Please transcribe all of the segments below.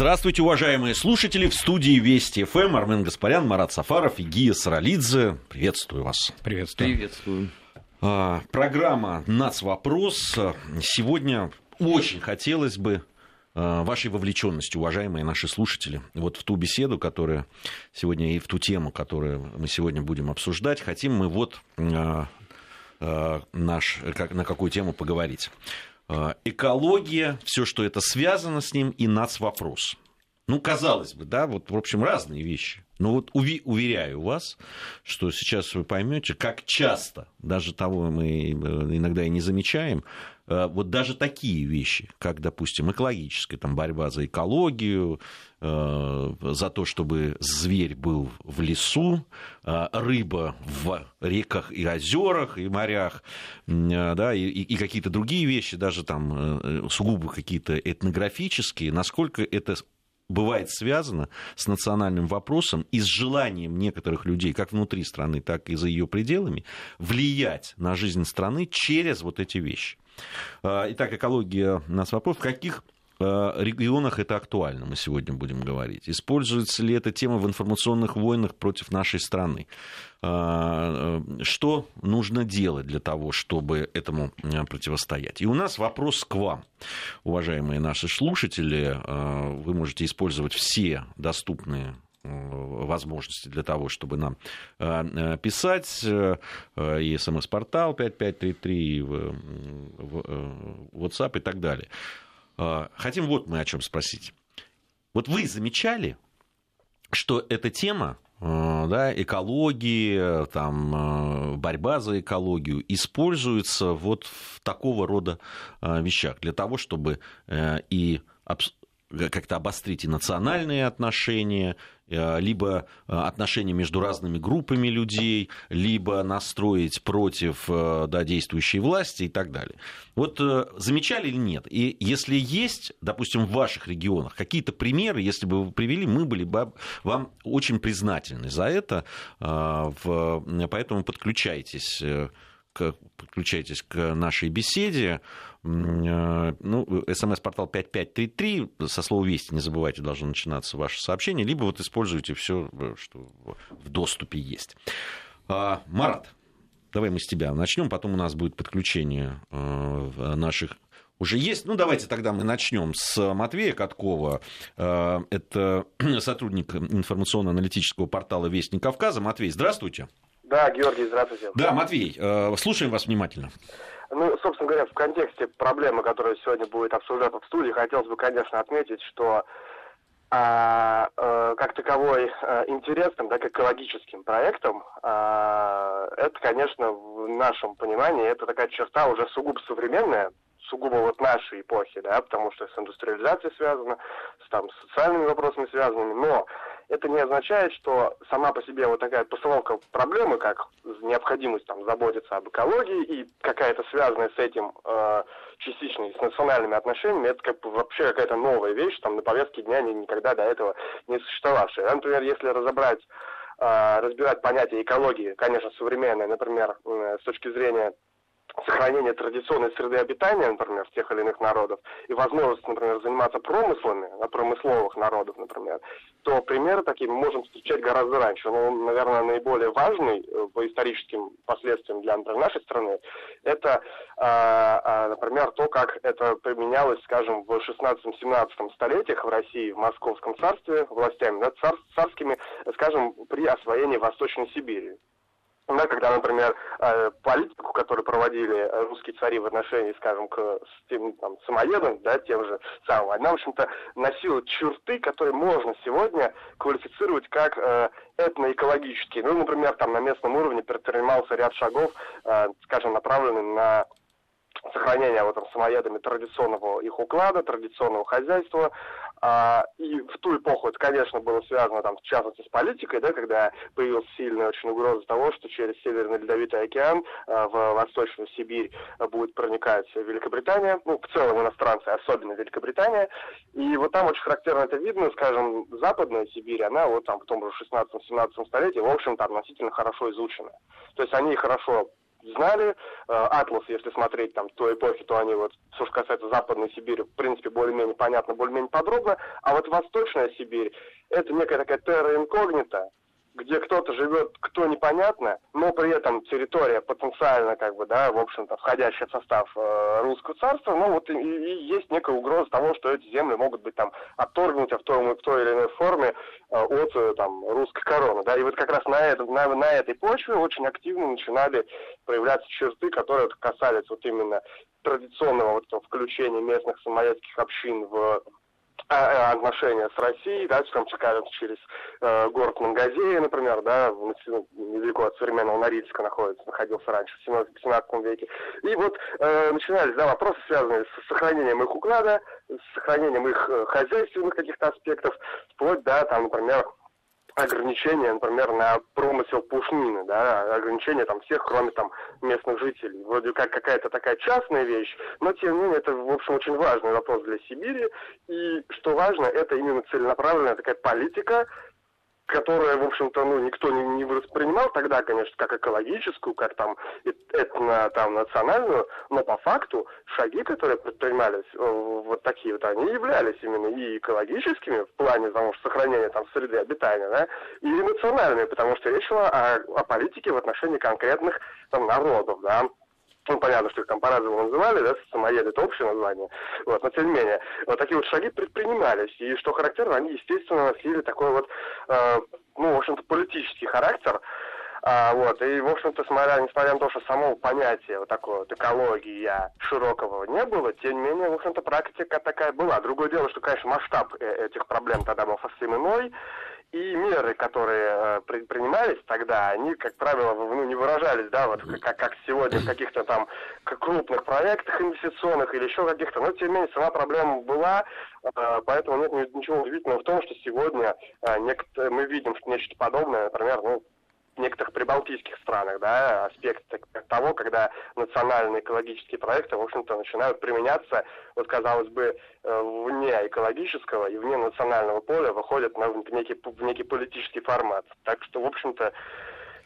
Здравствуйте, уважаемые слушатели. В студии Вести ФМ Армен Гаспарян, Марат Сафаров и Гия Саралидзе. Приветствую вас. Приветствую. Приветствую. А, программа «Нацвопрос». Сегодня очень хотелось бы а, вашей вовлеченности, уважаемые наши слушатели. Вот в ту беседу, которая сегодня, и в ту тему, которую мы сегодня будем обсуждать, хотим мы вот а, наш, как, на какую тему поговорить. А, экология, все, что это связано с ним, и нацвопрос. Ну, казалось бы, да, вот, в общем, разные вещи. Но вот уверяю вас, что сейчас вы поймете, как часто, даже того мы э, иногда и не замечаем, э, вот даже такие вещи, как, допустим, экологическая там, борьба за экологию, э, за то, чтобы зверь был в лесу, рыба в реках и озерах и морях, да, и, и какие-то другие вещи, даже там сугубо какие-то этнографические, насколько это бывает связано с национальным вопросом и с желанием некоторых людей, как внутри страны, так и за ее пределами, влиять на жизнь страны через вот эти вещи. А, итак, экология нас вопрос. В каких а, регионах это актуально, мы сегодня будем говорить. Используется ли эта тема в информационных войнах против нашей страны? А, что нужно делать для того, чтобы этому противостоять. И у нас вопрос к вам, уважаемые наши слушатели. Вы можете использовать все доступные возможности для того, чтобы нам писать. И смс-портал 5533, и WhatsApp и так далее. Хотим вот мы о чем спросить. Вот вы замечали, что эта тема Э, да, экологии, там, э, борьба за экологию используется вот в такого рода э, вещах для того, чтобы и как-то обострить и национальные отношения, Э, либо э, отношения между разными группами людей, либо настроить против э, да, действующей власти и так далее. Вот замечали или нет? И если есть, допустим, в ваших регионах какие-то примеры, если бы вы привели, мы были бы вам очень признательны за это, поэтому подключайтесь подключайтесь к нашей беседе. Э, ну, смс-портал 5533, со слова «Вести» не забывайте, должно начинаться ваше сообщение, либо вот используйте все, э, что в доступе есть. А, Марат, давай мы с тебя начнем, потом у нас будет подключение э, наших уже есть. Ну, давайте тогда мы начнем с Матвея Каткова. Это сотрудник информационно-аналитического портала «Вестник Кавказа». Матвей, здравствуйте. Да, Георгий, здравствуйте. Да, Матвей, э, слушаем вас внимательно. Ну, собственно говоря, в контексте проблемы, которая сегодня будет обсуждаться в студии, хотелось бы, конечно, отметить, что а, а, как таковой а, интересным, да, как экологическим проектом, а, это, конечно, в нашем понимании, это такая черта уже сугубо современная, сугубо вот нашей эпохи, да, потому что с индустриализацией связано, с, там, социальными вопросами связанными, но это не означает, что сама по себе вот такая постановка проблемы, как необходимость там заботиться об экологии и какая-то связанная с этим э, частично с национальными отношениями, это как вообще какая-то новая вещь, там на повестке дня никогда до этого не существовавшая. Например, если разобрать э, разбирать понятие экологии, конечно, современное, например, э, с точки зрения сохранение традиционной среды обитания, например, тех или иных народов, и возможность, например, заниматься промыслами, промысловых народов, например, то примеры такие мы можем встречать гораздо раньше. Но, наверное, наиболее важный э, по историческим последствиям для, например, нашей страны, это, а, а, например, то, как это применялось, скажем, в 16-17 столетиях в России, в Московском царстве, властями да, цар, царскими, скажем, при освоении Восточной Сибири да, когда, например, э, политику, которую проводили русские цари в отношении, скажем, к тем, там, самоедам, да, тем же самым, она, в общем-то, носила черты, которые можно сегодня квалифицировать как э, этноэкологические. Ну, например, там на местном уровне предпринимался ряд шагов, э, скажем, направленных на сохранения вот, там, самоедами традиционного их уклада, традиционного хозяйства. А, и в ту эпоху это, конечно, было связано, там, в частности, с политикой, да, когда появилась сильная очень угроза того, что через Северный Ледовитый океан а, в Восточную Сибирь будет проникать Великобритания, ну, в целом иностранцы, особенно Великобритания. И вот там очень характерно это видно, скажем, Западная Сибирь, она вот там в том же 16-17 столетии, в общем-то, относительно хорошо изучена. То есть они хорошо знали. Атлас, если смотреть там той эпохи, то они вот, что же касается Западной Сибири, в принципе, более-менее понятно, более-менее подробно. А вот Восточная Сибирь, это некая такая терра инкогнита, где кто-то живет, кто непонятно, но при этом территория потенциально, как бы, да, в общем-то, входящая в состав э, русского царства, ну вот и, и есть некая угроза того, что эти земли могут быть там отторгнуты в той, в той или иной форме э, от э, там русской короны, да, и вот как раз на, это, на, на этой почве очень активно начинали проявляться черты, которые касались вот именно традиционного вот этого включения местных самоедских общин в отношения с Россией, да, там Чекалинск через э, город Мангазея, например, да, недалеко от современного Норильска находится, находился раньше, в 17 веке. И вот э, начинались, да, вопросы, связанные с сохранением их уклада, с сохранением их э, хозяйственных каких-то аспектов, вплоть до, там, например, ограничения, например, на промысел пушнины, да, ограничения там всех, кроме там местных жителей. Вроде как какая-то такая частная вещь, но тем не менее это, в общем, очень важный вопрос для Сибири. И что важно, это именно целенаправленная такая политика, которая, в общем-то, ну, никто не, не воспринимал тогда, конечно, как экологическую, как там этно, там, национальную, но по факту шаги, которые предпринимались, э, вот такие вот, они являлись именно и экологическими в плане потому что сохранения там среды обитания, да, и национальными, потому что речь шла о, о политике в отношении конкретных там народов, да, ну, понятно, что их там по-разному называли, да, самоеды это общее название, вот, но тем не менее, вот такие вот шаги предпринимались, и что характерно, они, естественно, носили такой вот, э, ну, в общем-то, политический характер, а, вот, и, в общем-то, смотря, несмотря на то, что само понятие вот такой вот экологии широкого не было, тем не менее, в общем-то, практика такая была. Другое дело, что, конечно, масштаб э, этих проблем тогда был совсем иной, и меры, которые э, принимались тогда, они, как правило, ну, не выражались, да, вот как, как сегодня в каких-то там крупных проектах инвестиционных или еще каких-то, но тем не менее сама проблема была, э, поэтому нет ничего удивительного в том, что сегодня э, мы видим что нечто подобное, например, ну, некоторых прибалтийских странах, да, аспект того, когда национальные экологические проекты, в общем-то, начинают применяться, вот, казалось бы, э, вне экологического и вне национального поля, выходят на, в, некий, в некий политический формат. Так что, в общем-то,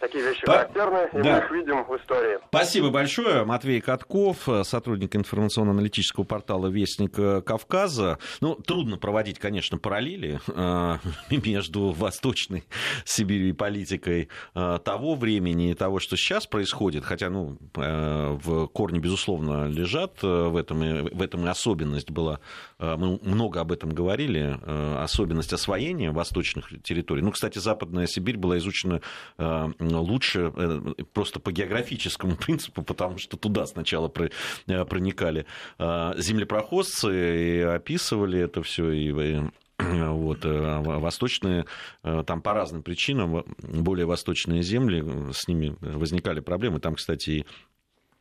такие вещи По... характерны, и да. мы их видим в истории. Спасибо большое. Матвей Катков, сотрудник информационно-аналитического портала «Вестник Кавказа». Ну, трудно проводить, конечно, параллели э, между Восточной Сибирью и политикой э, того времени и того, что сейчас происходит, хотя, ну, э, в корне, безусловно, лежат в этом, в этом и особенность была. Мы много об этом говорили, особенность освоения восточных территорий. Ну, кстати, Западная Сибирь была изучена лучше э, просто по географическому принципу, потому что туда сначала э, проникали э, землепроходцы и описывали это все, и вот, восточные, там по разным причинам, более восточные земли, с ними возникали проблемы. Там, кстати, и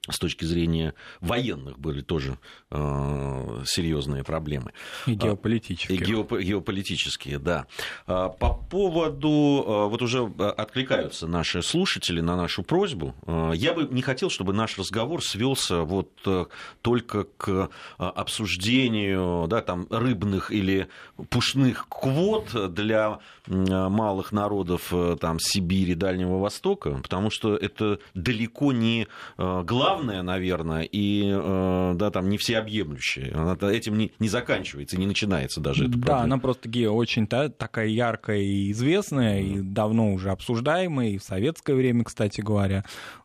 с точки зрения военных были тоже э, серьезные проблемы. И геополитические. И геоп, геополитические, да. А, по поводу, э, вот уже откликаются наши слушатели на нашу просьбу. Э, я бы не хотел, чтобы наш разговор свелся вот э, только к обсуждению да, там, рыбных или пушных квот для малых народов там, Сибири, Дальнего Востока, потому что это далеко не главное главное, наверное, и э, да, там не всеобъемлющее. Она этим не, не заканчивается, не начинается даже эта Да, она просто Гея очень та, такая яркая и известная, и давно уже обсуждаемая, и в советское время, кстати говоря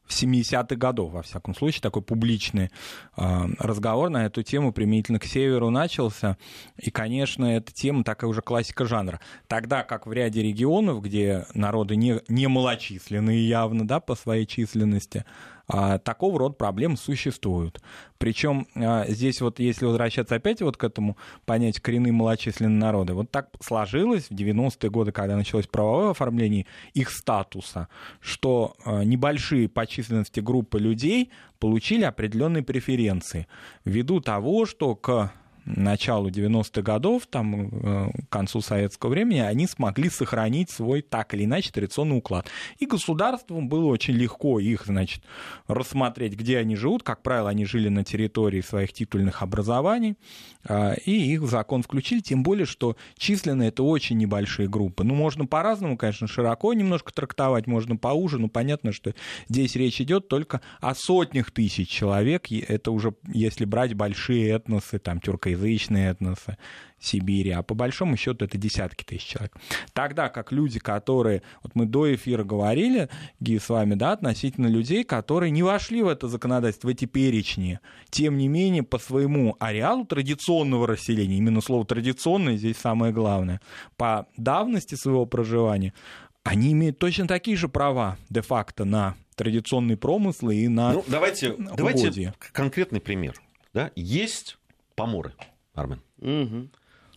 в 70-х годов, во всяком случае, такой публичный э, разговор на эту тему применительно к северу начался. И, конечно, эта тема такая уже классика жанра. Тогда как в ряде регионов, где народы не, не малочисленные явно да, по своей численности, такого рода проблемы существуют. Причем э, здесь вот, если возвращаться опять вот к этому понятию коренные малочисленные народы, вот так сложилось в 90-е годы, когда началось правовое оформление их статуса, что э, небольшие по численности группы людей получили определенные преференции ввиду того, что к началу 90-х годов, там, э, к концу советского времени, они смогли сохранить свой так или иначе традиционный уклад. И государству было очень легко их, значит, рассмотреть, где они живут. Как правило, они жили на территории своих титульных образований, а, и их в закон включили, тем более, что численно это очень небольшие группы. Ну, можно по-разному, конечно, широко немножко трактовать, можно поуже, но понятно, что здесь речь идет только о сотнях тысяч человек, это уже если брать большие этносы, там, тюркоязычные этносы, Сибири, а по большому счету это десятки тысяч человек. Тогда как люди, которые, вот мы до эфира говорили, Ги, с вами, да, относительно людей, которые не вошли в это законодательство, в эти перечни, тем не менее по своему ареалу традиционного расселения, именно слово традиционное здесь самое главное, по давности своего проживания, они имеют точно такие же права де-факто на традиционные промыслы и на ну, давайте, давайте конкретный пример. Да? Есть поморы, Армен. Угу.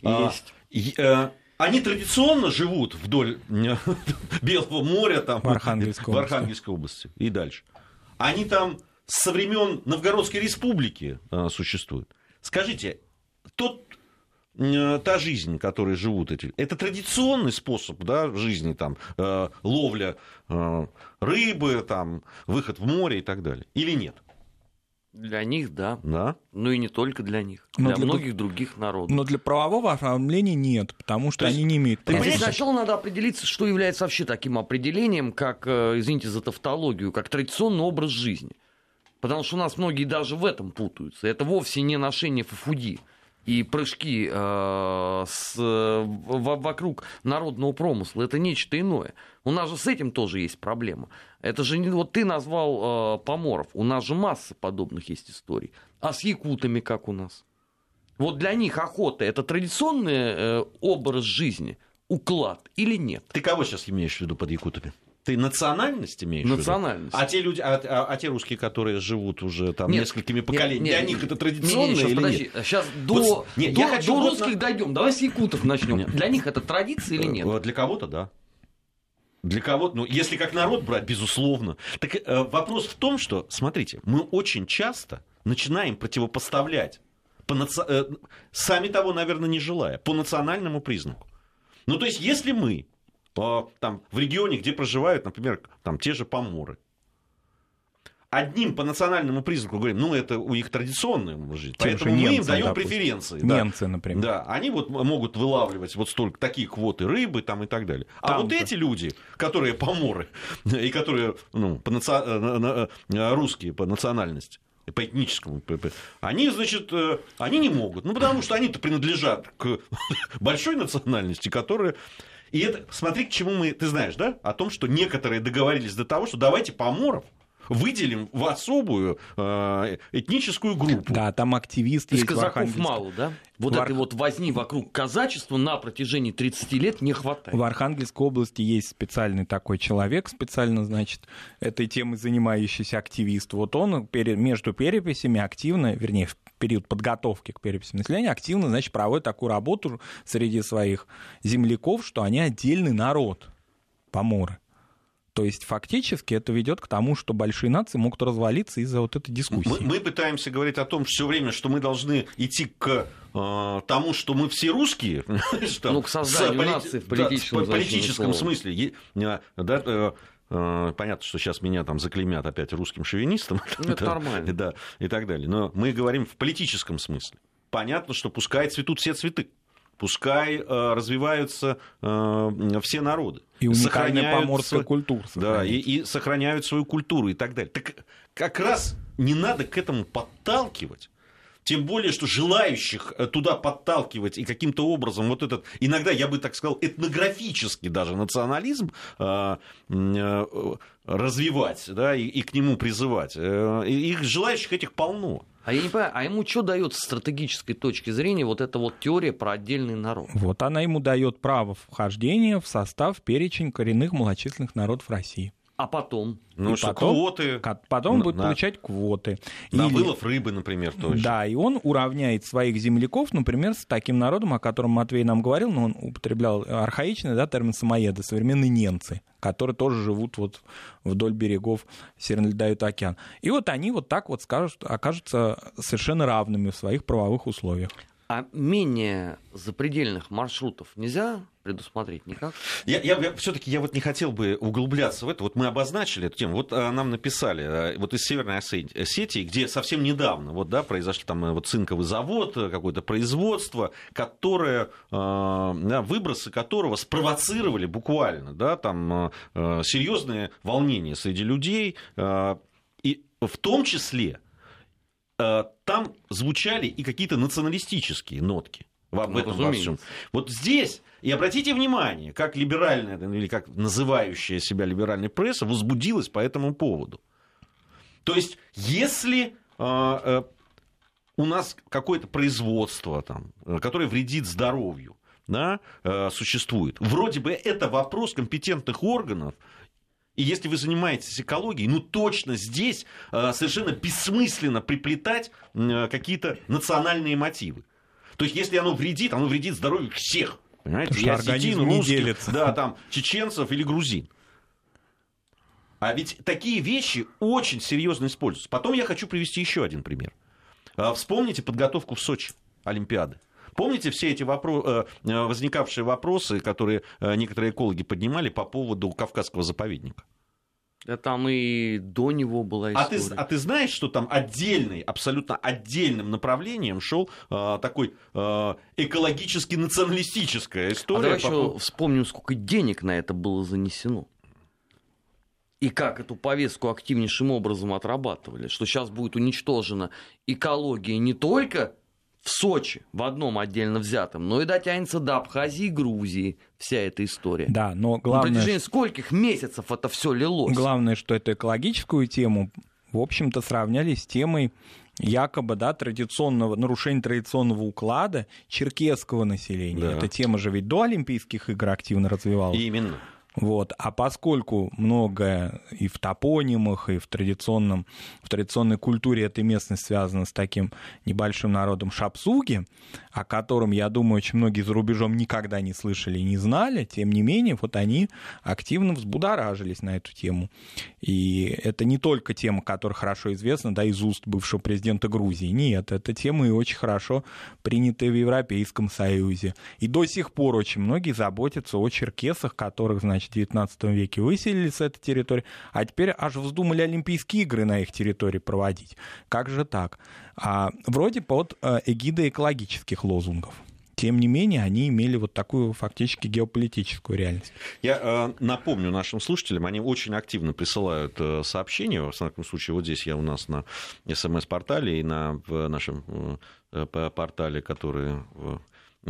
А, есть. А, они традиционно живут вдоль Белого моря, там, в Архангельской, в Архангельской области. области и дальше. Они там со времен Новгородской республики а, существуют. Скажите, тот та жизнь, которой живут эти, это традиционный способ да, жизни, там, э, ловля э, рыбы, там, выход в море и так далее, или нет? Для них, да. Да. Ну и не только для них. Но для, для многих других народов. Но для правового оформления нет, потому что есть, они не имеют права. Здесь сначала надо определиться, что является вообще таким определением, как, э, извините за тавтологию, как традиционный образ жизни. Потому что у нас многие даже в этом путаются. Это вовсе не ношение фуфуди и прыжки э, с, в, вокруг народного промысла. Это нечто иное. У нас же с этим тоже есть проблема. Это же не вот ты назвал э, поморов. У нас же масса подобных есть историй. А с якутами как у нас? Вот для них охота это традиционный э, образ жизни, уклад или нет? Ты кого сейчас имеешь в виду под якутами? Ты национальность имеешь национальность. А те люди, а, а, а те русские, которые живут уже там нет, несколькими поколениями, для них это традиционно нет, нет, или подожди, нет? Сейчас до, вот, нет, до, я хочу до русских на... дойдем. Давай с якутов начнем. Для них это традиция или нет? Э, для кого-то, да. Для кого-то, ну, если как народ брать, безусловно. Так э, вопрос в том, что, смотрите, мы очень часто начинаем противопоставлять, по наци... э, сами того, наверное, не желая, по национальному признаку. Ну, то есть, если мы по, там, в регионе, где проживают, например, там, те же поморы. Одним по национальному признаку говорим, ну, это у них традиционная жизнь, Тем поэтому мы им даем допустим. преференции. Немцы, да. например. Да, они вот могут вылавливать вот столько такие квоты рыбы там и так далее. А там вот эти люди, которые поморы, и которые ну, по наци... Э, э, русские по национальности, по этническому, они, значит, э, они не могут. Ну, потому что они-то принадлежат к большой национальности, которая и это, смотри, к чему мы, ты знаешь, да, о том, что некоторые договорились до того, что давайте поморов выделим в особую э, этническую группу. Да, там активисты. Из казаков мало, да? Вот в этой вот возни вокруг казачества на протяжении 30 лет не хватает. В Архангельской области есть специальный такой человек, специально, значит, этой темой занимающийся активист. Вот он между переписями активно, вернее, в период подготовки к переписи населения, активно, значит, проводит такую работу среди своих земляков, что они отдельный народ, поморы. То есть фактически это ведет к тому, что большие нации могут развалиться из-за вот этой дискуссии. Мы, мы пытаемся говорить о том все время, что мы должны идти к э, тому, что мы все русские. Что, ну, к созданию нации в политическом, да, в политическом смысле. Э, да, э, э, Понятно, что сейчас меня там заклеймят опять русским шовинистом. Ну, это нормально. Да, и так далее. Но мы говорим в политическом смысле. Понятно, что пускай цветут все цветы пускай э, развиваются э, все народы. И уникальная поморская культура. Да, и, и сохраняют свою культуру и так далее. Так как раз не надо к этому подталкивать. Тем более, что желающих э, туда подталкивать и каким-то образом вот этот, иногда я бы так сказал, этнографический даже национализм э, э, развивать да, и, и к нему призывать. Э, их желающих этих полно. А я не понимаю, а ему что дает с стратегической точки зрения вот эта вот теория про отдельный народ? Вот она ему дает право вхождения в состав перечень коренных малочисленных народов России. А потом? Ну, и что потом, квоты. Потом на, будет получать квоты. На Или, вылов рыбы, например, тоже. Да, и он уравняет своих земляков, например, с таким народом, о котором Матвей нам говорил, но он употреблял архаичный да, термин самоеды, современные немцы, которые тоже живут вот вдоль берегов Северного льда и океан. И вот они вот так вот скажут, окажутся совершенно равными в своих правовых условиях. А менее запредельных маршрутов нельзя предусмотреть никак? Я, я, я все-таки я вот не хотел бы углубляться в это. Вот мы обозначили эту тему. Вот а, нам написали а, вот из Северной Осетии, где совсем недавно вот, да, произошли там э, вот цинковый завод, э, какое-то производство, которое, а, выбросы которого спровоцировали буквально да, там, а, серьезные волнения среди людей. А, и в том числе Э, там звучали и какие-то националистические нотки в ну, этом во всем. Вот здесь, и обратите внимание, как либеральная, или как называющая себя либеральная пресса возбудилась по этому поводу. То есть, если э, э, у нас какое-то производство, там, которое вредит здоровью, да, э, существует, вроде бы это вопрос компетентных органов, и если вы занимаетесь экологией, ну точно здесь э, совершенно бессмысленно приплетать э, какие-то национальные мотивы. То есть, если оно вредит, оно вредит здоровью всех. Понимаете? И осетин, русских, да, там, чеченцев или грузин. А ведь такие вещи очень серьезно используются. Потом я хочу привести еще один пример. Э, вспомните подготовку в Сочи Олимпиады. Помните все эти вопро... Э, э, возникавшие вопросы, которые э, некоторые экологи поднимали по поводу Кавказского заповедника? Да там и до него была история. А ты, а ты знаешь, что там отдельный, абсолютно отдельным направлением шел э, такой э, экологически националистическая история? А давай по... еще вспомним, сколько денег на это было занесено. И как эту повестку активнейшим образом отрабатывали, что сейчас будет уничтожена экология не только в Сочи, в одном отдельно взятом, но и дотянется до Абхазии и Грузии вся эта история. Да, но главное... На протяжении скольких месяцев это все лилось? Главное, что эту экологическую тему, в общем-то, сравняли с темой якобы да, традиционного, нарушения традиционного уклада черкесского населения. Да. Эта тема же ведь до Олимпийских игр активно развивалась. Именно. Вот. А поскольку многое и в топонимах, и в, традиционном, в традиционной культуре этой местности связано с таким небольшим народом шапсуги, о котором, я думаю, очень многие за рубежом никогда не слышали и не знали, тем не менее, вот они активно взбудоражились на эту тему. И это не только тема, которая хорошо известна, да, из уст бывшего президента Грузии. Нет, это тема и очень хорошо принятая в Европейском Союзе. И до сих пор очень многие заботятся о черкесах, которых, значит, значит, в 19 веке выселили с этой территории, а теперь аж вздумали Олимпийские игры на их территории проводить. Как же так? А, вроде под э, эгидой экологических лозунгов тем не менее, они имели вот такую фактически геополитическую реальность. Я э, напомню нашим слушателям, они очень активно присылают э, сообщения, в всяком случае, вот здесь я у нас на СМС-портале и на в нашем э, портале, который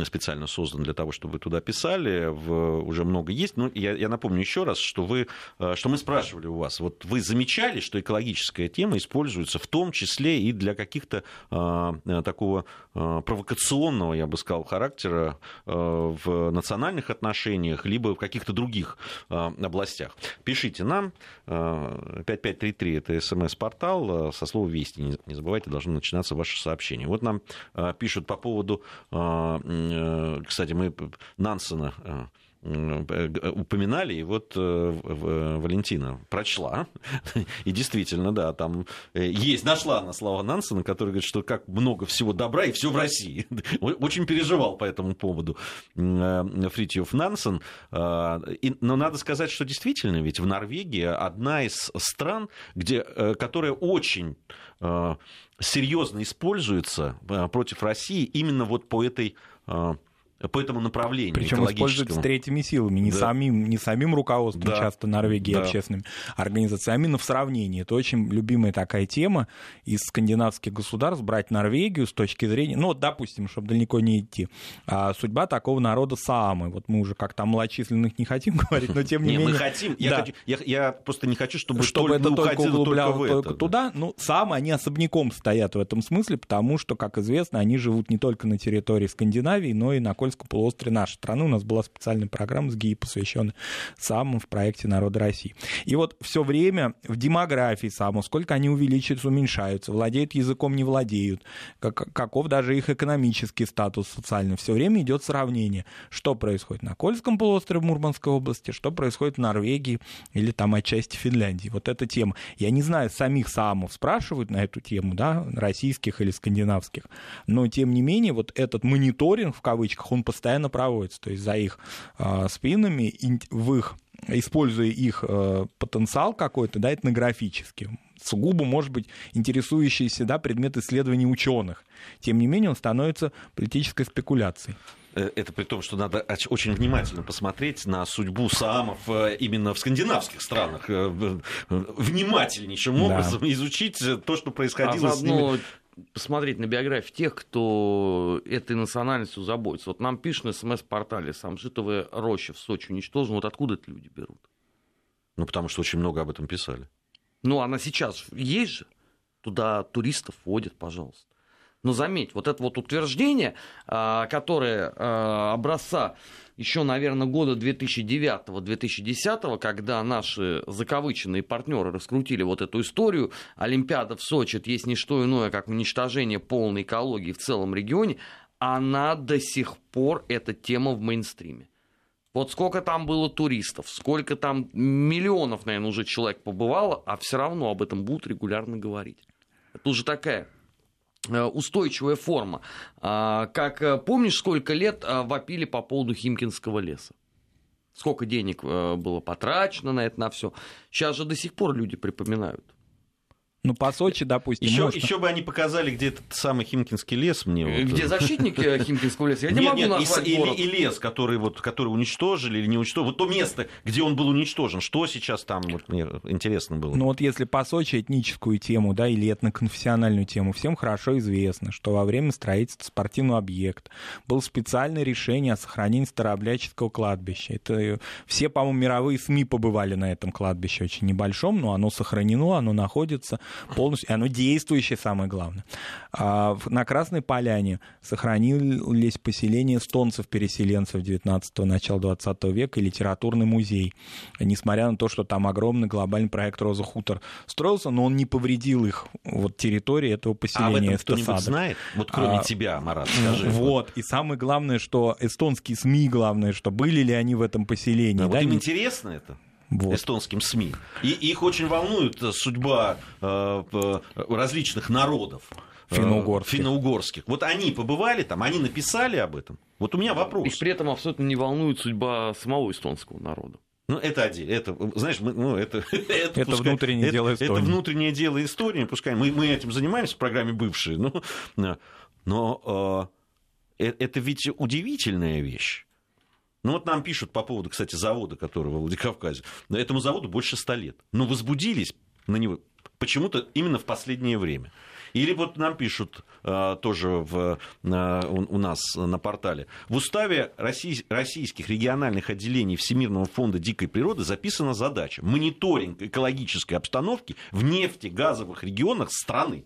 специально создан для того, чтобы туда писали, в, уже много есть. Но я, я напомню еще раз, что, вы, э, что мы спрашивали у вас. Вот вы замечали, что экологическая тема используется в том числе и для каких-то э, такого э, провокационного, я бы сказал, характера э, в национальных отношениях, либо в каких-то других э, областях. Пишите нам. Э, 5533 это смс-портал. Э, со слова «Вести». Не, не забывайте, должно начинаться ваше сообщение. Вот нам э, пишут по поводу э, Э, кстати, мы Нансена э, э, упоминали, и вот Валентина прочла, и действительно, да, там есть, нашла она слова Нансена, который говорит, что как много всего добра, и все в России. Очень переживал по этому поводу Фритьев Нансен. Но надо сказать, что действительно, ведь в Норвегии одна из стран, где, которая очень серьезно используется против России именно вот по этой uh, по этому направлению Причем используется третьими силами, не, да. самим, не самим руководством да. часто Норвегии да. общественными организациями, а именно в сравнении. Это очень любимая такая тема из скандинавских государств, брать Норвегию с точки зрения, ну, вот, допустим, чтобы далеко не идти, а, судьба такого народа Саамы. Вот мы уже как-то о малочисленных не хотим говорить, но тем не, менее... мы хотим. Я, просто не хочу, чтобы, чтобы это только углубляло только, туда. Ну, Саамы, они особняком стоят в этом смысле, потому что, как известно, они живут не только на территории Скандинавии, но и на Кольском Кольском полуострове нашей страны. У нас была специальная программа с ГИИ, посвященная САМам в проекте «Народа России». И вот все время в демографии САМов, сколько они увеличиваются, уменьшаются, владеют языком, не владеют, как, каков даже их экономический статус социальный. Все время идет сравнение, что происходит на Кольском полуострове Мурманской области, что происходит в Норвегии или там отчасти Финляндии. Вот эта тема. Я не знаю, самих САМов спрашивают на эту тему, да, российских или скандинавских, но тем не менее вот этот мониторинг, в кавычках, он постоянно проводится. То есть за их э, спинами, в их используя их э, потенциал какой-то, да, этнографический, сугубо, может быть, интересующийся да, предмет исследований ученых. Тем не менее, он становится политической спекуляцией. Э, это при том, что надо очень внимательно посмотреть на судьбу саамов э, именно в скандинавских странах. Внимательнейшим да. образом изучить то, что происходило а с ними посмотреть на биографии тех, кто этой национальностью заботится. Вот нам пишут на смс-портале, самжитовая роща в Сочи уничтожена. Вот откуда эти люди берут? Ну, потому что очень много об этом писали. Ну, она сейчас есть же. Туда туристов водят, пожалуйста. Но заметь, вот это вот утверждение, а, которое а, образца еще, наверное, года 2009-2010, когда наши закавыченные партнеры раскрутили вот эту историю, Олимпиада в Сочи это есть не что иное, как уничтожение полной экологии в целом регионе, она до сих пор, эта тема в мейнстриме. Вот сколько там было туристов, сколько там миллионов, наверное, уже человек побывало, а все равно об этом будут регулярно говорить. Это уже такая устойчивая форма. А, как э, помнишь, сколько лет э, вопили по поводу Химкинского леса? Сколько денег было потрачено на это, на все. Сейчас же до сих пор люди припоминают. Ну, по Сочи, допустим. Еще, можно... еще бы они показали, где этот самый Химкинский лес мне. Вот... Где защитники Химкинского леса? Я не могу нет, назвать и, город. И, и лес, который, вот, который уничтожили или не уничтожили. Вот то место, где он был уничтожен. Что сейчас там, вот мне интересно было. Ну, вот если по Сочи этническую тему, да, или этноконфессиональную тему, всем хорошо известно, что во время строительства спортивного объекта было специальное решение о сохранении старообрядческого кладбища. Это все, по-моему, мировые СМИ побывали на этом кладбище, очень небольшом, но оно сохранено, оно находится полностью, и оно действующее, самое главное. А на Красной Поляне сохранились поселения эстонцев-переселенцев 19-го, начала 20 века и литературный музей. Несмотря на то, что там огромный глобальный проект «Роза Хутор» строился, но он не повредил их вот, территории этого поселения. А кто-нибудь знает? Вот кроме а, тебя, Марат, скажи. Вот. И самое главное, что эстонские СМИ, главное, что были ли они в этом поселении. Да, да, вот им интересно это? Вот. эстонским СМИ. И их очень волнует э, судьба э, различных народов. Э, финно-угорских. финно-угорских. Вот они побывали там, они написали об этом. Вот у меня вопрос. И при этом абсолютно не волнует судьба самого эстонского народа. Ну, это отдельно. Это, знаешь, мы, ну, это, это, это пускай, внутреннее это, дело Эстонии. Это внутреннее дело истории. Пускай мы, мы этим занимаемся в программе «Бывшие». Но, но э, это ведь удивительная вещь. Ну вот нам пишут по поводу, кстати, завода, который во Владикавказе. Этому заводу больше ста лет. Но возбудились на него почему-то именно в последнее время. Или вот нам пишут а, тоже в, а, у, нас на портале. В уставе россий, российских региональных отделений Всемирного фонда дикой природы записана задача мониторинг экологической обстановки в нефтегазовых регионах страны.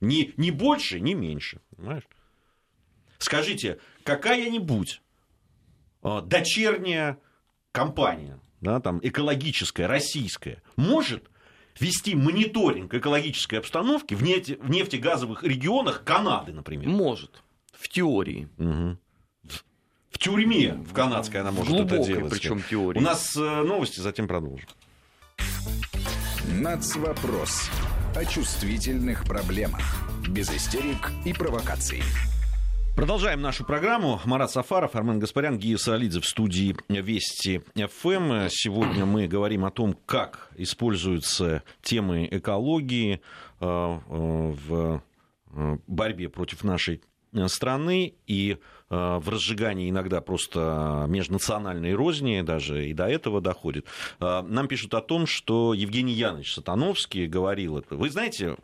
Ни, ни больше, ни меньше. Понимаешь? Скажите, какая-нибудь дочерняя компания, да, там, экологическая, российская, может вести мониторинг экологической обстановки в, нефте, в нефтегазовых регионах Канады, например? Может, в теории. Угу. В, в тюрьме в канадской она может Глубокой, это делать. причем теории. У нас э, новости, затем продолжим. Нацвопрос. О чувствительных проблемах. Без истерик и провокаций. Продолжаем нашу программу. Марат Сафаров, Армен Гаспарян, Гия Саалидзе в студии Вести ФМ. Сегодня мы говорим о том, как используются темы экологии э, э, в э, борьбе против нашей страны и в разжигании иногда просто межнациональной розни, даже и до этого доходит. Нам пишут о том, что Евгений Янович Сатановский говорил это. Вы знаете,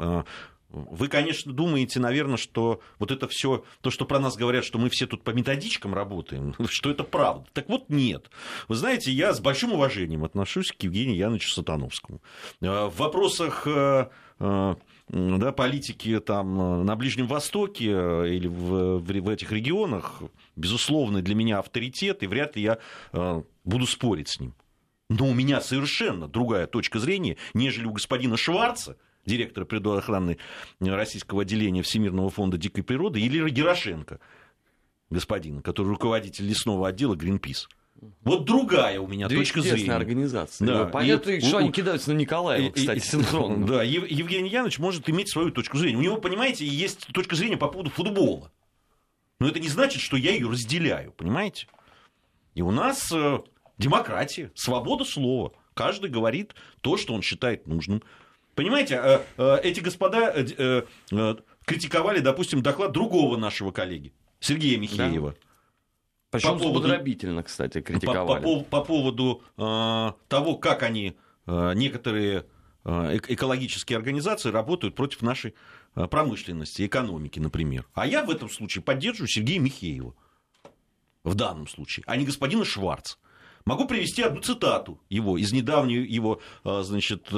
Вы, конечно, думаете, наверное, что вот это все, то, что про нас говорят, что мы все тут по методичкам работаем, что это правда. Так вот, нет. Вы знаете, я с большим уважением отношусь к Евгению Яновичу Сатановскому. Э, в вопросах э, э, да, политики там на Ближнем Востоке или в, в этих регионах, безусловно, для меня авторитет, и вряд ли я буду спорить с ним. Но у меня совершенно другая точка зрения, нежели у господина Шварца, директора природоохраны российского отделения Всемирного фонда дикой природы, или Герошенко, господина, который руководитель лесного отдела Greenpeace. Вот другая у меня Две точка зрения. организация. Да. Понятно, и, что у, они кидаются на Николаева, и, кстати, синхронно. Да, Евгений Янович может иметь свою точку зрения. У него, понимаете, есть точка зрения по поводу футбола. Но это не значит, что я ее разделяю, понимаете? И у нас э, демократия, свобода слова. Каждый говорит то, что он считает нужным. Понимаете, э, э, эти господа э, критиковали, допустим, доклад другого нашего коллеги, Сергея Михеева. Да. Причем по поводу, кстати, критиковали. По, по, по поводу э, того, как они, э, некоторые э, экологические организации работают против нашей промышленности, экономики, например. А я в этом случае поддерживаю Сергея Михеева. В данном случае, а не господина Шварца. Могу привести одну цитату его из недавней его значит,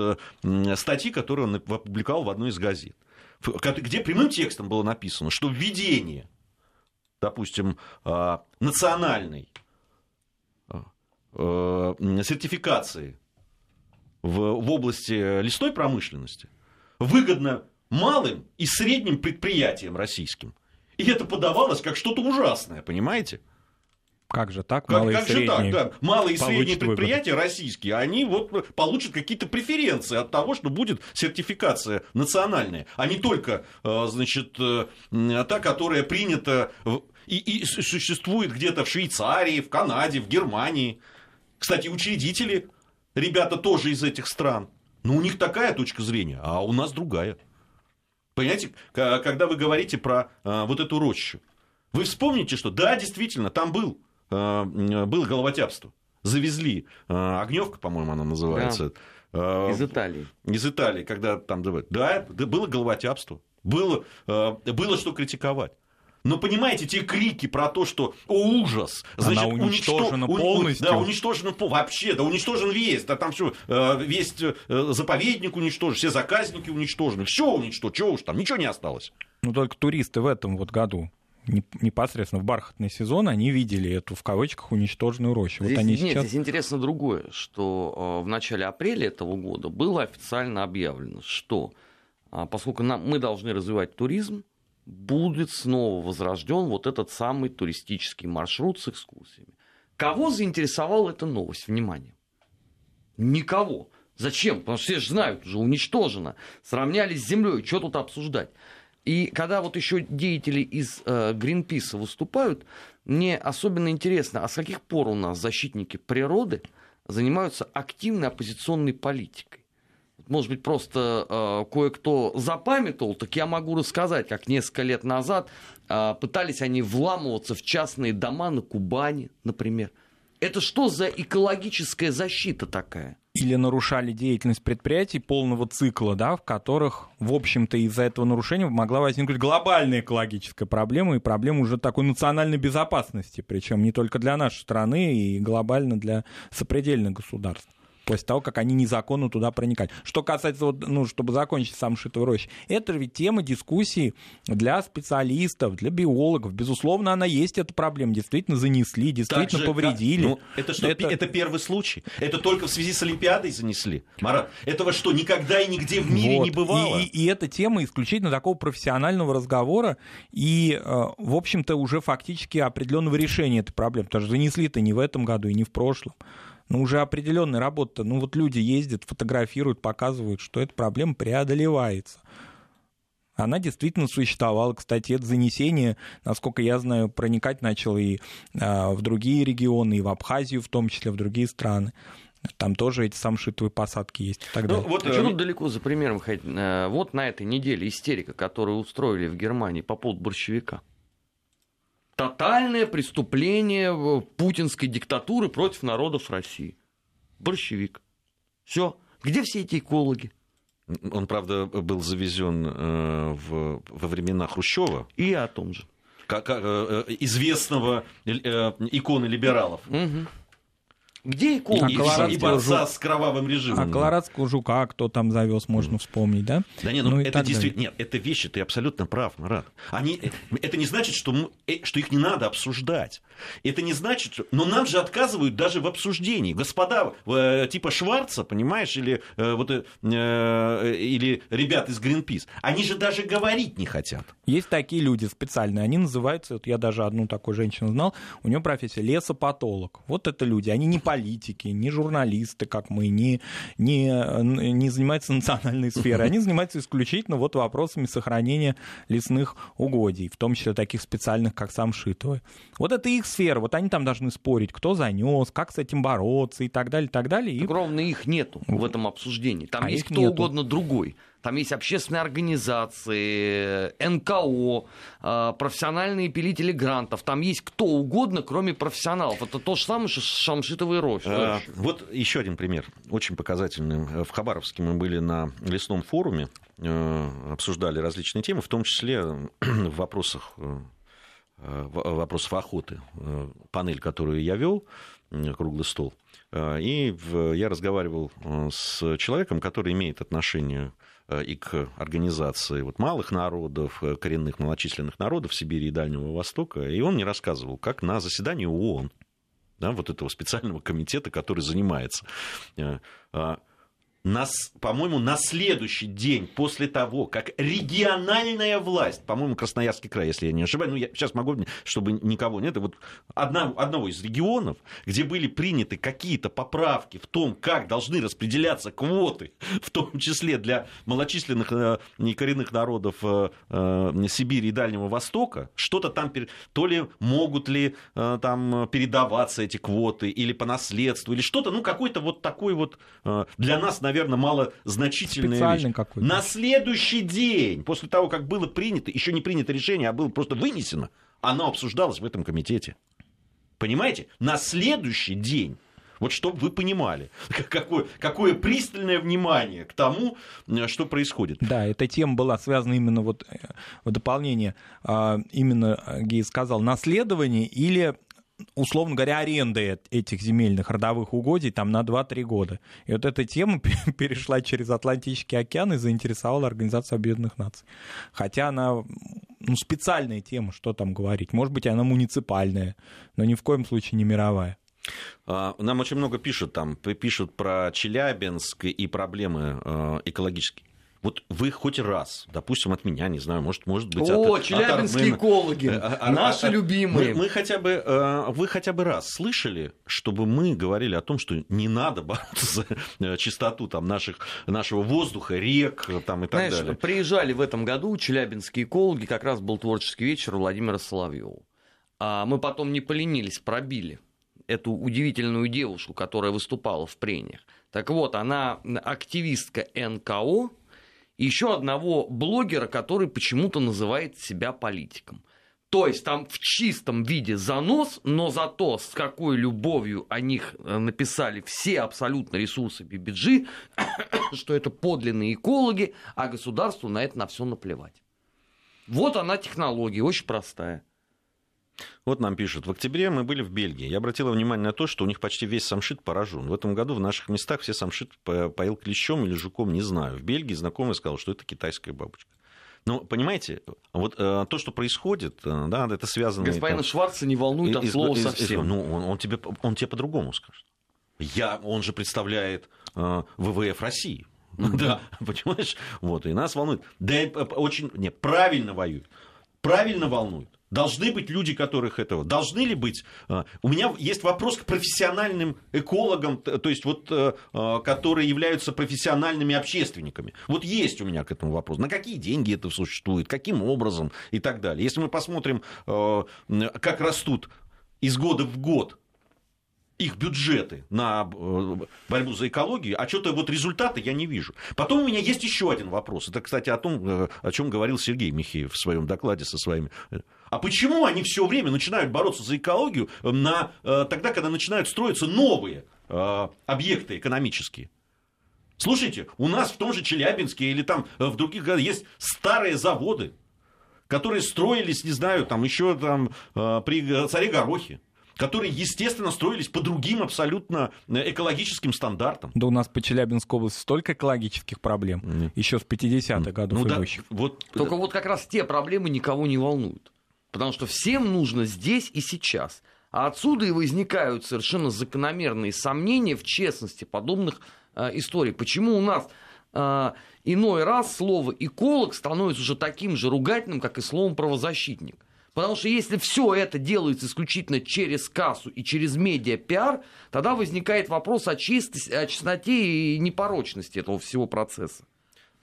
статьи, которую он опубликовал в одной из газет, где прямым текстом было написано, что введение допустим, а, национальной сертификации в, в области лесной промышленности выгодно малым и средним предприятиям российским. И это подавалось как что-то ужасное, понимаете? Как же так? Как, малые как же так, да. Малые и средние предприятия выгоду. российские, они вот получат какие-то преференции от того, что будет сертификация национальная, а не только, значит, э, та, которая принята и, и существует где-то в Швейцарии, в Канаде, в Германии. Кстати, учредители, ребята тоже из этих стран. Но у них такая точка зрения, а у нас другая. Понимаете, когда вы говорите про а, вот эту рощу, вы вспомните, что да, действительно, там был, было головотяпство. Завезли а, огневка, по-моему, она называется. Да. Из Италии. Из Италии, когда там да, было головотяпство. Было, было что критиковать. Но понимаете, те крики про то, что о, ужас, значит, Она уничтожена уничтож... полностью. Да, уничтожена вообще, да уничтожен весь, да там все, э, весь э, заповедник уничтожен, все заказники уничтожены, все уничтожено, чего уж там, ничего не осталось. Ну только туристы в этом вот году непосредственно в бархатный сезон они видели эту в кавычках уничтоженную рощу. Здесь, вот они нет, сейчас... здесь интересно другое, что э, в начале апреля этого года было официально объявлено, что поскольку нам, мы должны развивать туризм, будет снова возрожден вот этот самый туристический маршрут с экскурсиями. Кого заинтересовала эта новость? Внимание. Никого. Зачем? Потому что все же знают, уже уничтожено. Сравнялись с землей, что тут обсуждать? И когда вот еще деятели из э, Гринписа выступают, мне особенно интересно, а с каких пор у нас защитники природы занимаются активной оппозиционной политикой? может быть, просто э, кое-кто запамятовал, так я могу рассказать, как несколько лет назад э, пытались они вламываться в частные дома на Кубани, например. Это что за экологическая защита такая? Или нарушали деятельность предприятий полного цикла, да, в которых, в общем-то, из-за этого нарушения могла возникнуть глобальная экологическая проблема и проблема уже такой национальной безопасности, причем не только для нашей страны и глобально для сопредельных государств после того, как они незаконно туда проникали. Что касается, вот, ну, чтобы закончить сам шитовой рощи, это ведь тема дискуссии для специалистов, для биологов. Безусловно, она есть, эта проблема. Действительно занесли, действительно же, повредили. Ну, это что, это... это первый случай? Это только в связи с Олимпиадой занесли? Марат, этого что, никогда и нигде в мире вот. не бывало? И, и, и эта тема исключительно такого профессионального разговора и, э, в общем-то, уже фактически определенного решения этой проблемы. Потому что занесли-то не в этом году и не в прошлом ну, уже определенная работа. Ну, вот люди ездят, фотографируют, показывают, что эта проблема преодолевается. Она действительно существовала. Кстати, это занесение, насколько я знаю, проникать начало и а, в другие регионы, и в Абхазию в том числе, в другие страны. Там тоже эти самшитовые посадки есть. И так ну, вот, а что тут далеко за примером ходить? Э, вот на этой неделе истерика, которую устроили в Германии по поводу борщевика тотальное преступление путинской диктатуры против народов России. Борщевик. Все. Где все эти экологи? Он, правда, был завезен э, в, во времена Хрущева. И о том же. Как, э, известного э, иконы либералов. Угу. Где икона? И, а и, и борца с кровавым режимом. А колорадского жука кто там завез, можно вспомнить, да? Да нет, ну, ну это действительно... Нет, это вещи, ты абсолютно прав, Марат. Они... Это не значит, что, мы... что их не надо обсуждать. Это не значит, что... Но нам же отказывают даже в обсуждении. Господа, э, типа Шварца, понимаешь, или, э, вот, э, или ребят из Гринпис, они же даже говорить не хотят. Есть такие люди специальные, они называются, вот я даже одну такую женщину знал, у нее профессия лесопатолог. Вот это люди, они не политики, не журналисты, как мы, не, не, не занимаются национальной сферой. Они занимаются исключительно вот вопросами сохранения лесных угодий, в том числе таких специальных, как самшитовые. Вот это их сфера, вот они там должны спорить, кто занес, как с этим бороться и так далее, и так далее. И... ровно их нету в этом обсуждении. Там а есть кто нету. угодно другой. Там есть общественные организации, НКО, а, профессиональные пилители грантов. Там есть кто угодно, кроме профессионалов. Это то же самое, что Шамшитовый рощ. А, вот еще один пример, очень показательный. В Хабаровске мы были на лесном форуме, э, обсуждали различные темы, в том числе в вопросах э, вопросов охоты, э, панель, которую я вел, круглый стол. И я разговаривал с человеком, который имеет отношение Э, и к организации вот малых народов, э, коренных малочисленных народов Сибири и Дальнего Востока. И он мне рассказывал, как на заседании ООН, да, вот этого специального комитета, который занимается э, нас, по-моему, на следующий день после того, как региональная власть, по-моему, Красноярский край, если я не ошибаюсь, ну, я сейчас могу, чтобы никого нет, вот одна, одного из регионов, где были приняты какие-то поправки в том, как должны распределяться квоты, в том числе для малочисленных э, коренных народов э, э, Сибири и Дальнего Востока, что-то там, то ли могут ли э, там передаваться эти квоты, или по наследству, или что-то, ну, какой-то вот такой вот э, для нас, наверное, наверное, малозначительная вещь. Какой-то. На следующий день, после того, как было принято, еще не принято решение, а было просто вынесено, оно обсуждалось в этом комитете. Понимаете? На следующий день вот чтобы вы понимали, какое, какое пристальное внимание к тому, что происходит. Да, эта тема была связана именно вот э, в дополнение, а, именно э, Гей сказал, наследование или условно говоря, аренды этих земельных родовых угодий там на 2-3 года. И вот эта тема перешла через Атлантический океан и заинтересовала Организацию Объединенных Наций. Хотя она ну, специальная тема, что там говорить. Может быть, она муниципальная, но ни в коем случае не мировая. А, нам очень много пишут там, пишут про Челябинск и проблемы э, экологические. Вот вы хоть раз, допустим, от меня, не знаю, может, может быть... О, от, челябинские от экологи, а, наши а, любимые. Мы, мы хотя бы, э, вы хотя бы раз слышали, чтобы мы говорили о том, что не надо бороться за чистоту там, наших, нашего воздуха, рек там, и так Знаешь, далее? приезжали в этом году челябинские экологи, как раз был творческий вечер у Владимира Соловьева. А мы потом не поленились, пробили эту удивительную девушку, которая выступала в прениях. Так вот, она активистка НКО, еще одного блогера, который почему-то называет себя политиком. То есть там в чистом виде занос, но зато с какой любовью о них э, написали все абсолютно ресурсы Бибиджи, что это подлинные экологи, а государству на это на все наплевать. Вот она технология, очень простая. Вот нам пишут, в октябре мы были в Бельгии. Я обратила внимание на то, что у них почти весь самшит поражен. В этом году в наших местах все самшит поил клещом или жуком, не знаю. В Бельгии знакомый сказал, что это китайская бабочка. Но, понимаете, вот э, то, что происходит, э, да, это связано... Господина там, Шварца не волнует от слова из, совсем. Из, ну, он, он, тебе, он тебе по-другому скажет. Я, он же представляет э, ВВФ России. Да, понимаешь? Вот, и нас волнует. Да, э, очень, не, правильно воюют. Правильно волнует. Должны быть люди, которых этого... Должны ли быть... А, у меня есть вопрос к профессиональным экологам, то есть вот, э, а, которые являются профессиональными общественниками. Вот есть у меня к этому вопрос. На какие деньги это существует, каким образом и так далее. Если мы посмотрим, э, как растут из года в год их бюджеты на э, борьбу за экологию, а что-то вот результаты я не вижу. Потом у меня есть еще один вопрос. Это, кстати, о том, о чем говорил Сергей Михеев в своем докладе со своими а почему они все время начинают бороться за экологию на, э, тогда, когда начинают строиться новые э, объекты экономические? Слушайте, у нас в том же Челябинске или там э, в других городах есть старые заводы, которые строились, не знаю, там еще там э, при царе Горохе которые, естественно, строились по другим абсолютно э, экологическим стандартам. Да у нас по Челябинской области столько экологических проблем, mm. еще с 50-х годов ну, идущих. Да, вот, Только вот как раз те проблемы никого не волнуют. Потому что всем нужно здесь и сейчас. А отсюда и возникают совершенно закономерные сомнения в честности подобных э, историй. Почему у нас э, иной раз слово эколог становится уже таким же ругательным, как и словом правозащитник? Потому что если все это делается исключительно через кассу и через медиа-пиар, тогда возникает вопрос о, чистости, о чистоте и непорочности этого всего процесса.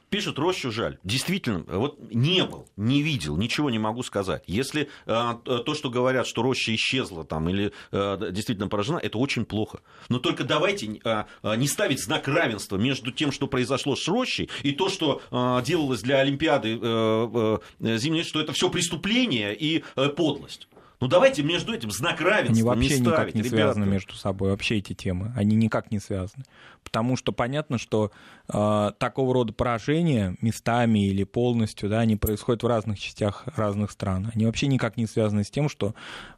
Пишут, рощу жаль. Действительно, вот не был, не видел, ничего не могу сказать. Если э, то, что говорят, что роща исчезла там или э, действительно поражена, это очень плохо. Но только давайте э, не ставить знак равенства между тем, что произошло с рощей, и то, что э, делалось для Олимпиады э, э, зимней, что это все преступление и э, подлость. Ну давайте между этим знак равенства Они вообще не никак не ребята. связаны между собой, вообще эти темы. Они никак не связаны. Потому что понятно, что э, такого рода поражения местами или полностью, да, они происходят в разных частях разных стран. Они вообще никак не связаны с тем, что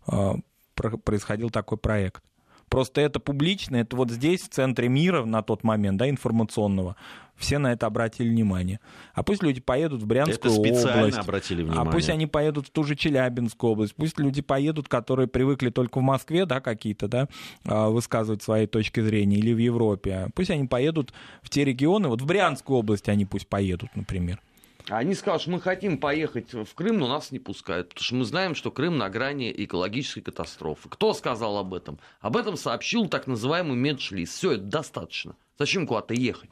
э, происходил такой проект. Просто это публично, это вот здесь, в центре мира на тот момент, да, информационного, все на это обратили внимание. А пусть люди поедут в Брянскую это область. обратили внимание. А пусть они поедут в ту же Челябинскую область. Пусть люди поедут, которые привыкли только в Москве, да, какие-то, да, а, высказывать свои точки зрения, или в Европе. Пусть они поедут в те регионы, вот в Брянскую область они пусть поедут, например. Они скажут, мы хотим поехать в Крым, но нас не пускают, потому что мы знаем, что Крым на грани экологической катастрофы. Кто сказал об этом? Об этом сообщил так называемый Медшлиз. Все, это достаточно. Зачем куда-то ехать?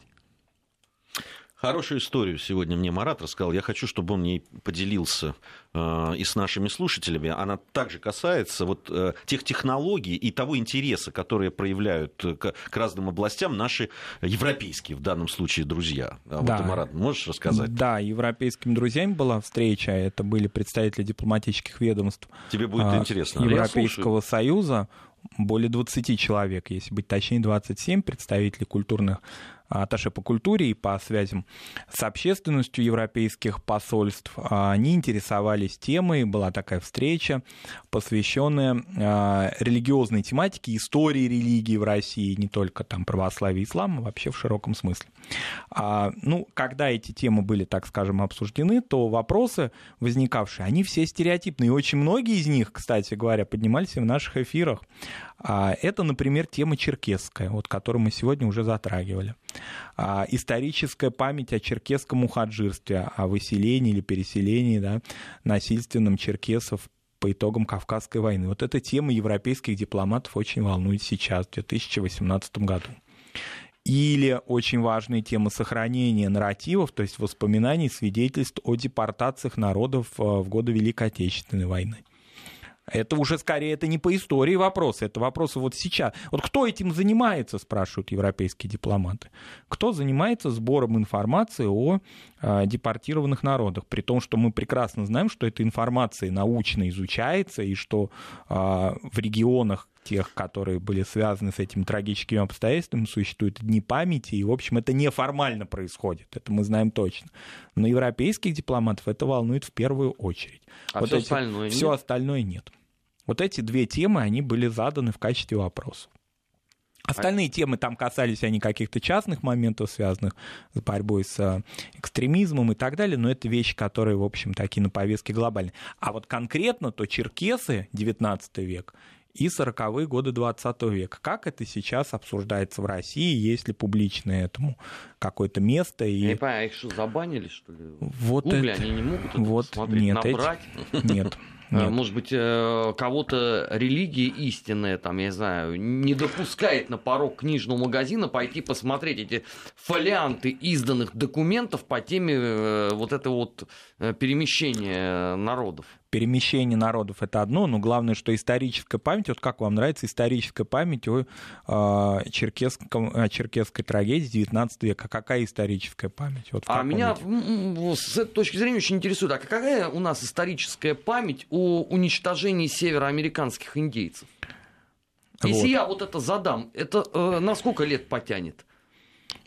Хорошую историю сегодня мне Марат рассказал. Я хочу, чтобы он ей поделился э, и с нашими слушателями. Она также касается вот, э, тех технологий и того интереса, которые проявляют к, к разным областям наши европейские, в данном случае, друзья. А да. Вот, Марат, можешь рассказать? Да, европейскими друзьями была встреча. Это были представители дипломатических ведомств. Тебе будет а, интересно. Европейского Союза более 20 человек, если быть точнее, 27 представителей культурных атташе по культуре и по связям с общественностью европейских посольств. А, они интересовались темой, была такая встреча, посвященная а, религиозной тематике, истории религии в России, не только там православие и ислам, а вообще в широком смысле. А, ну, когда эти темы были, так скажем, обсуждены, то вопросы возникавшие, они все стереотипные, и очень многие из них, кстати говоря, поднимались в наших эфирах. А, это, например, тема черкесская, вот, которую мы сегодня уже затрагивали. А, историческая память о черкесском ухаджирстве, о выселении или переселении да, насильственном черкесов по итогам Кавказской войны. Вот эта тема европейских дипломатов очень волнует сейчас, в 2018 году. Или очень важная тема сохранения нарративов, то есть воспоминаний, свидетельств о депортациях народов э, в годы Великой Отечественной войны. Это уже скорее это не по истории вопросы, это вопросы вот сейчас. Вот кто этим занимается, спрашивают европейские дипломаты. Кто занимается сбором информации о э, депортированных народах, при том, что мы прекрасно знаем, что эта информация научно изучается и что э, в регионах тех, которые были связаны с этими трагическими обстоятельствами, существуют дни памяти, и, в общем, это неформально происходит, это мы знаем точно. Но европейских дипломатов это волнует в первую очередь. А вот все, эти, остальное, все остальное нет. Вот эти две темы, они были заданы в качестве вопросов. Остальные темы там касались они каких-то частных моментов, связанных с борьбой с э, экстремизмом и так далее, но это вещи, которые, в общем, такие на повестке глобальные. А вот конкретно то черкесы 19 век и 40-е годы 20 века. Как это сейчас обсуждается в России, есть ли публичное этому какое-то место? И... Я не понимаю, их что, забанили, что ли? Вот Гугле это... они не могут это вот посмотреть, нет, набрать? Эти... Нет. Нет. Может быть, э, кого-то религия истинная, там, я не знаю, не допускает на порог книжного магазина пойти посмотреть эти фолианты изданных документов по теме э, вот этого вот э, перемещения народов перемещение народов это одно, но главное, что историческая память, вот как вам нравится историческая память о, э, черкесском, о черкесской трагедии 19 века? Какая историческая память? Вот а меня виде? с этой точки зрения очень интересует, а какая у нас историческая память о уничтожении североамериканских индейцев? Если вот. я вот это задам, это э, на сколько лет потянет?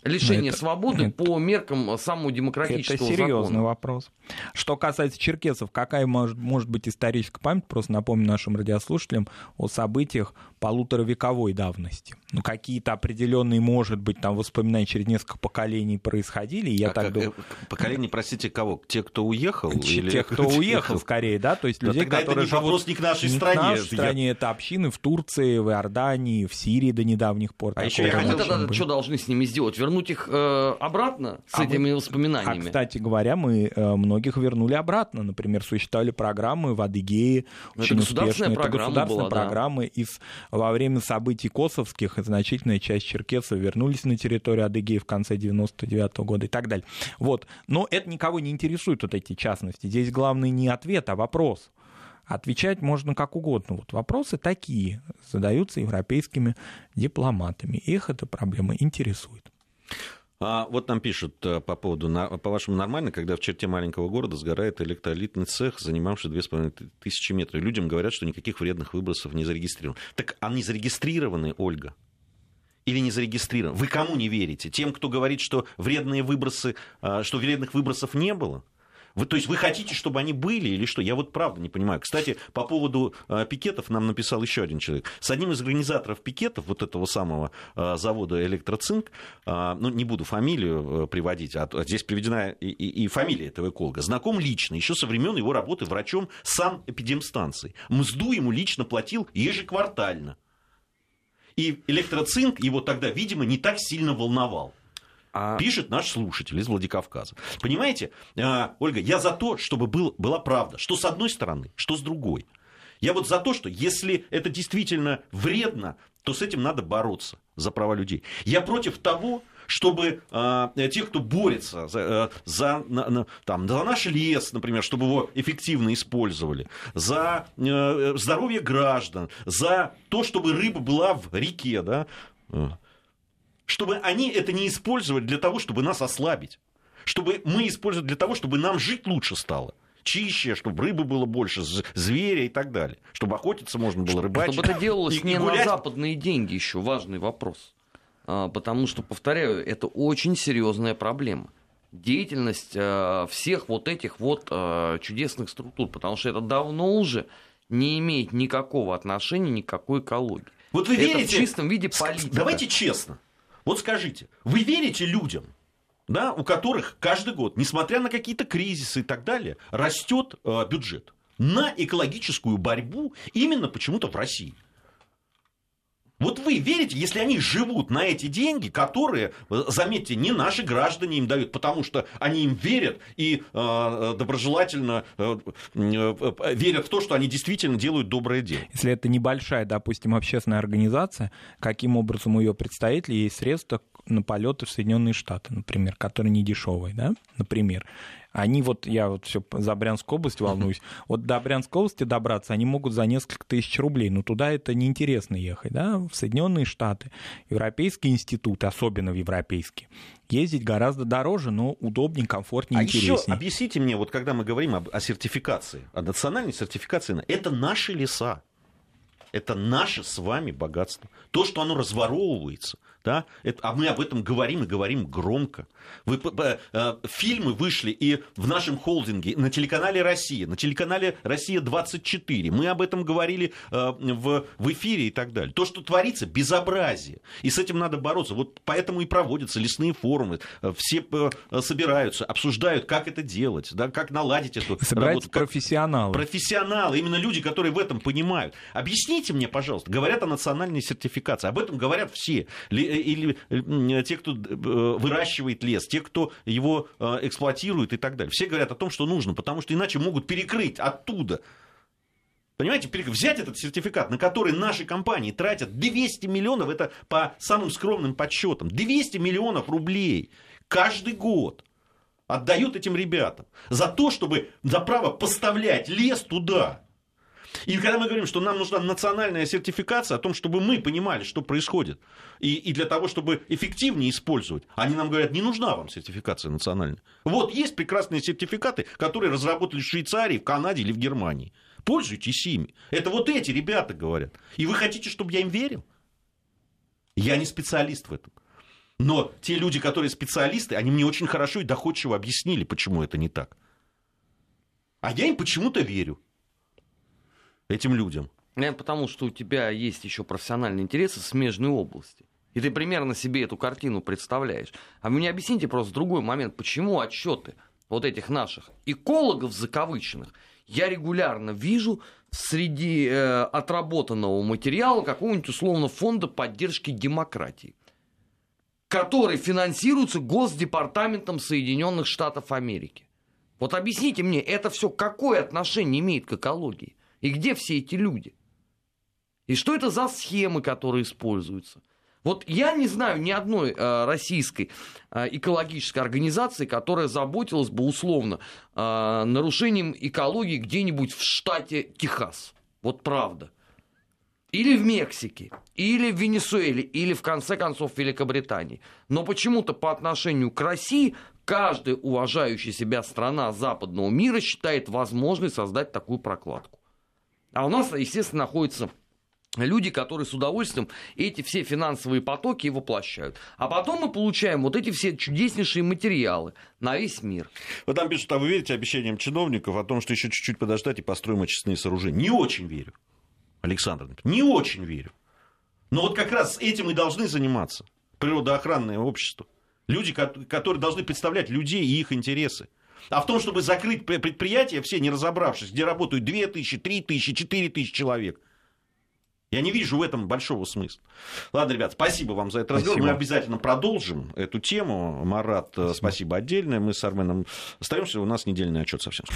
Лишение это, свободы это, по меркам самого демократического Это серьезный закона. вопрос. Что касается черкесов, какая может, может быть историческая память, просто напомню нашим радиослушателям о событиях полуторавековой давности. Ну, какие-то определенные, может быть, там воспоминания через несколько поколений происходили. Я а так как, думаю... Поколение, простите, кого? Те, кто уехал? Или... Тех, кто уехал, скорее, да? То есть Но людей, которые это не живут... вопрос не к нашей не стране. к нашей стране, это общины в Турции, в Иордании, в Сирии до недавних пор. А еще я хотел, тогда что должны с ними сделать? Вернуть их э, обратно с А этими А, воспоминаниями? кстати говоря, мы э, многих вернули обратно. Например, существовали программы в Адыгее, Ну, очень это государственная успешные. Это программа государственные была, да. программы. Из, во время событий косовских значительная часть черкесов вернулись на территорию Адыгеи в конце 99 года и так далее. Вот. Но это никого не интересует, вот эти частности. Здесь главный не ответ, а вопрос. Отвечать можно как угодно. Вот вопросы такие задаются европейскими дипломатами. Их эта проблема интересует. А вот нам пишут э, по поводу, по-вашему, нормально, когда в черте маленького города сгорает электролитный цех, занимавший 2500 метров. Людям говорят, что никаких вредных выбросов не зарегистрировано. Так они зарегистрированы, Ольга? Или не зарегистрированы? Вы кому не верите? Тем, кто говорит, что вредные выбросы, а, что вредных выбросов не было? Вы, то есть вы хотите, чтобы они были или что? Я вот правда не понимаю. Кстати, по поводу э, пикетов нам написал еще один человек. С одним из организаторов пикетов вот этого самого э, завода «Электроцинк», э, ну, не буду фамилию э, приводить, а, то- здесь приведена и, и- и фамилия этого эколога, знаком лично, еще со времен его работы врачом сам эпидемстанции. Мзду ему лично платил ежеквартально. И электроцинк его тогда, видимо, не так сильно волновал. А- Пишет наш слушатель из Владикавказа. Понимаете, а, Ольга, я за то, чтобы был, была правда, что с одной стороны, что с другой. Я вот за то, что если это действительно вредно, то с этим надо бороться за права людей. Я против того, чтобы а, те, кто борется за, э, за, на- на- там, за наш лес, например, чтобы его эффективно использовали, за э, здоровье граждан, за то, чтобы рыба была в реке, да, э, чтобы они это не использовали для того, чтобы нас ослабить. Чтобы мы использовали для того, чтобы нам жить лучше стало. Чище, чтобы рыбы было больше, зверя и так далее. Чтобы охотиться можно было, рыбачить. Чтобы это делалось не на гулять. западные деньги еще, важный вопрос. А, Потому что, повторяю, это очень серьезная проблема. Деятельность а, всех вот этих вот а, чудесных структур, потому что это давно уже не имеет никакого отношения ни к какой экологии. Вот вы это верите... в чистом виде политика. Давайте честно. Вот скажите, вы верите людям, да, у которых каждый год, несмотря на какие-то кризисы и так далее, растет э, бюджет на экологическую борьбу именно почему-то в России? Вот вы верите, если они живут на эти деньги, которые, э, заметьте, не наши граждане им дают, потому что они им верят и э, доброжелательно э, э, э, верят в то, что они действительно делают доброе дело. Если это небольшая, допустим, общественная организация, каким образом у ее представителей есть средства на полеты в Соединенные Штаты, например, которые не дешевые, да, например. Они вот, я вот все за Брянскую область волнуюсь, вот до Брянской области добраться они могут за несколько тысяч рублей, но туда это неинтересно ехать, да, в Соединенные Штаты, европейские институты, особенно в европейские, ездить гораздо дороже, но удобнее, комфортнее, А еще интереснее. объясните мне, вот когда мы говорим об- о сертификации, о национальной сертификации, это наши леса. Это наше с вами богатство. То, что оно разворовывается, да, это, а мы об этом говорим и говорим громко. Вы, п- э, фильмы вышли и в нашем холдинге на телеканале «Россия», на телеканале «Россия-24». Мы об этом говорили э, в, в эфире и так далее. То, что творится, безобразие. И с этим надо бороться. Вот поэтому и проводятся лесные форумы. Э, Все э, собираются, обсуждают, как это делать, да, как наладить эту Собираются работу. профессионалы. Профессионалы, именно люди, которые в этом понимают. Объясните мне, пожалуйста, говорят о национальной сертификации, об этом говорят все. Ли- Или те, кто э, выращивает лес, те, кто его э, эксплуатирует и так далее. Все говорят о том, что нужно, потому что иначе могут перекрыть оттуда. Понимаете, взять этот сертификат, на который наши компании тратят 200 миллионов, это по самым скромным подсчетам, 200 миллионов рублей каждый год отдают этим ребятам за то, чтобы за право поставлять лес туда. И когда мы говорим, что нам нужна национальная сертификация о том, чтобы мы понимали, что происходит, и, и для того, чтобы эффективнее использовать, они нам говорят, не нужна вам сертификация национальная. Вот есть прекрасные сертификаты, которые разработали в Швейцарии, в Канаде или в Германии. Пользуйтесь ими. Это вот эти ребята говорят. И вы хотите, чтобы я им верил? Я не специалист в этом. Но те люди, которые специалисты, они мне очень хорошо и доходчиво объяснили, почему это не так. А я им почему-то верю. Этим людям. Наверное, потому что у тебя есть еще профессиональные интересы смежной области. И ты примерно себе эту картину представляешь. А вы мне объясните просто другой момент, почему отчеты вот этих наших экологов закавыченных я регулярно вижу среди э, отработанного материала какого-нибудь условно фонда поддержки демократии, который финансируется Госдепартаментом Соединенных Штатов Америки. Вот объясните мне, это все какое отношение имеет к экологии? И где все эти люди? И что это за схемы, которые используются? Вот я не знаю ни одной э, российской э, экологической организации, которая заботилась бы условно э, нарушением экологии где-нибудь в штате Техас. Вот правда. Или в Мексике, или в Венесуэле, или в конце концов в Великобритании. Но почему-то по отношению к России каждая уважающая себя страна западного мира считает возможной создать такую прокладку. А у нас, естественно, находится люди, которые с удовольствием эти все финансовые потоки воплощают. А потом мы получаем вот эти все чудеснейшие материалы на весь мир. Вы там пишут, а вы верите обещаниям чиновников о том, что еще чуть-чуть подождать и построим очистные сооружения? Не очень верю, Александр, не очень верю. Но вот как раз этим и должны заниматься природоохранное общество. Люди, которые должны представлять людей и их интересы. А в том, чтобы закрыть предприятия, все не разобравшись, где работают 2 тысячи, 3 тысячи, 4 тысячи человек – я не вижу в этом большого смысла. Ладно, ребят, спасибо вам за этот разговор. Мы обязательно продолжим эту тему. Марат, спасибо, спасибо отдельное. Мы с Арменом остаемся. У нас недельный отчет совсем.